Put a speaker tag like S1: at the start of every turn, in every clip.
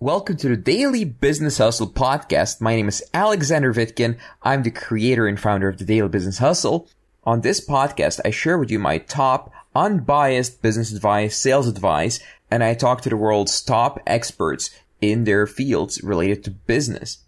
S1: Welcome to the Daily Business Hustle podcast. My name is Alexander Vitkin. I'm the creator and founder of the Daily Business Hustle. On this podcast, I share with you my top unbiased business advice, sales advice, and I talk to the world's top experts in their fields related to business.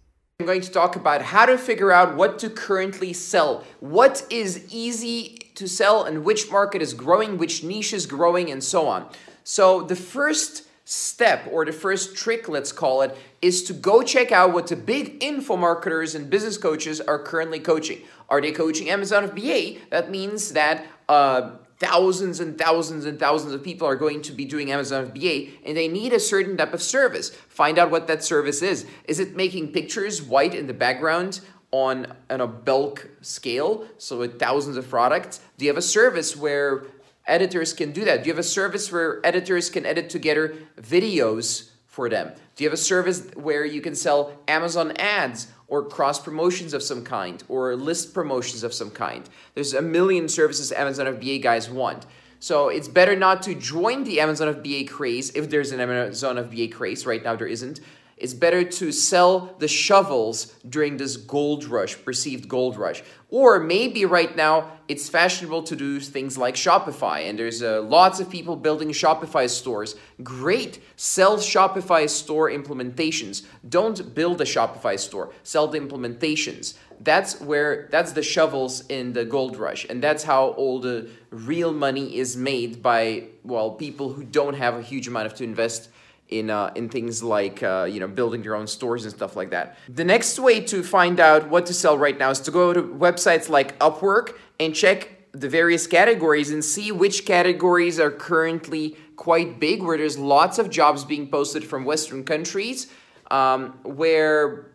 S2: I'm going to talk about how to figure out what to currently sell. What is easy to sell and which market is growing, which niche is growing, and so on. So, the first step or the first trick, let's call it, is to go check out what the big info marketers and business coaches are currently coaching. Are they coaching Amazon FBA? That means that uh, thousands and thousands and thousands of people are going to be doing Amazon FBA and they need a certain type of service. Find out what that service is. Is it making pictures white in the background? On, on a bulk scale, so with thousands of products, do you have a service where editors can do that? Do you have a service where editors can edit together videos for them? Do you have a service where you can sell Amazon ads or cross promotions of some kind or list promotions of some kind? There's a million services Amazon FBA guys want. So it's better not to join the Amazon FBA craze if there's an Amazon FBA craze. Right now, there isn't it's better to sell the shovels during this gold rush, perceived gold rush. Or maybe right now it's fashionable to do things like Shopify, and there's uh, lots of people building Shopify stores. Great, sell Shopify store implementations. Don't build a Shopify store, sell the implementations. That's where that's the shovels in the gold rush, and that's how all the real money is made by well people who don't have a huge amount of to invest in uh, in things like uh, you know building your own stores and stuff like that. The next way to find out what to sell right now is to go to websites like Upwork and check the various categories and see which categories are currently quite big, where there's lots of jobs being posted from Western countries, um, where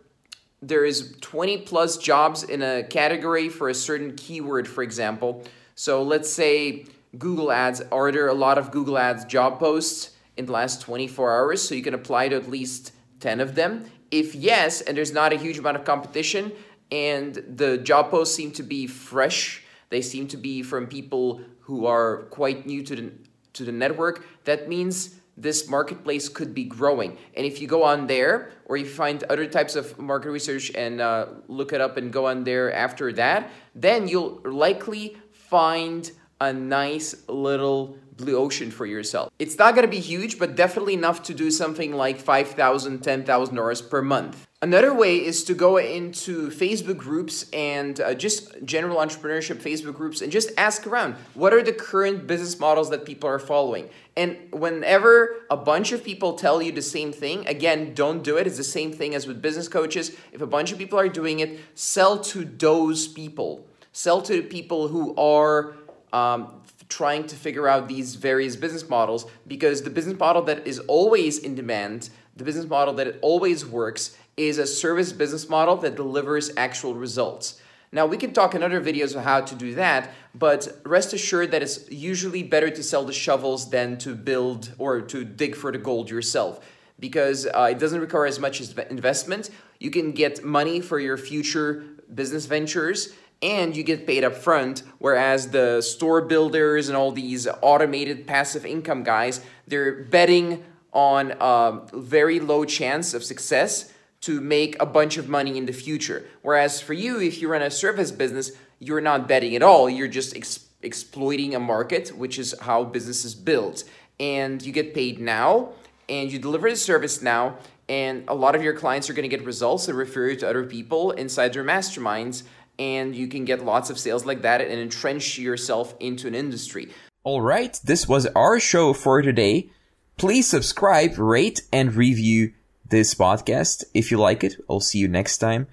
S2: there is 20 plus jobs in a category for a certain keyword, for example. So let's say Google Ads. Are there a lot of Google Ads job posts? In the last 24 hours, so you can apply to at least 10 of them. If yes, and there's not a huge amount of competition, and the job posts seem to be fresh, they seem to be from people who are quite new to the to the network, that means this marketplace could be growing. And if you go on there, or you find other types of market research and uh, look it up and go on there after that, then you'll likely find a nice little blue ocean for yourself. It's not to be huge, but definitely enough to do something like $5,000, $10,000 per month. Another way is to go into Facebook groups and uh, just general entrepreneurship Facebook groups and just ask around what are the current business models that people are following. And whenever a bunch of people tell you the same thing, again, don't do it. It's the same thing as with business coaches. If a bunch of people are doing it, sell to those people. Sell to people who are um, trying to figure out these various business models because the business model that is always in demand, the business model that always works, is a service business model that delivers actual results. Now, we can talk in other videos of how to do that, but rest assured that it's usually better to sell the shovels than to build or to dig for the gold yourself because uh, it doesn't require as much investment. You can get money for your future business ventures and you get paid up front whereas the store builders and all these automated passive income guys they're betting on a very low chance of success to make a bunch of money in the future. Whereas for you if you run a service business you're not betting at all. You're just ex- exploiting a market which is how businesses build and you get paid now and you deliver the service now and a lot of your clients are going to get results that refer you to other people inside their masterminds and you can get lots of sales like that and entrench yourself into an industry.
S1: All right, this was our show for today. Please subscribe, rate, and review this podcast if you like it. I'll see you next time.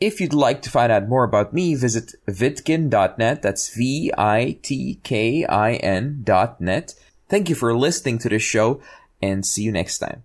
S1: If you'd like to find out more about me, visit vitkin.net. That's V I T K I N.net. Thank you for listening to this show and see you next time.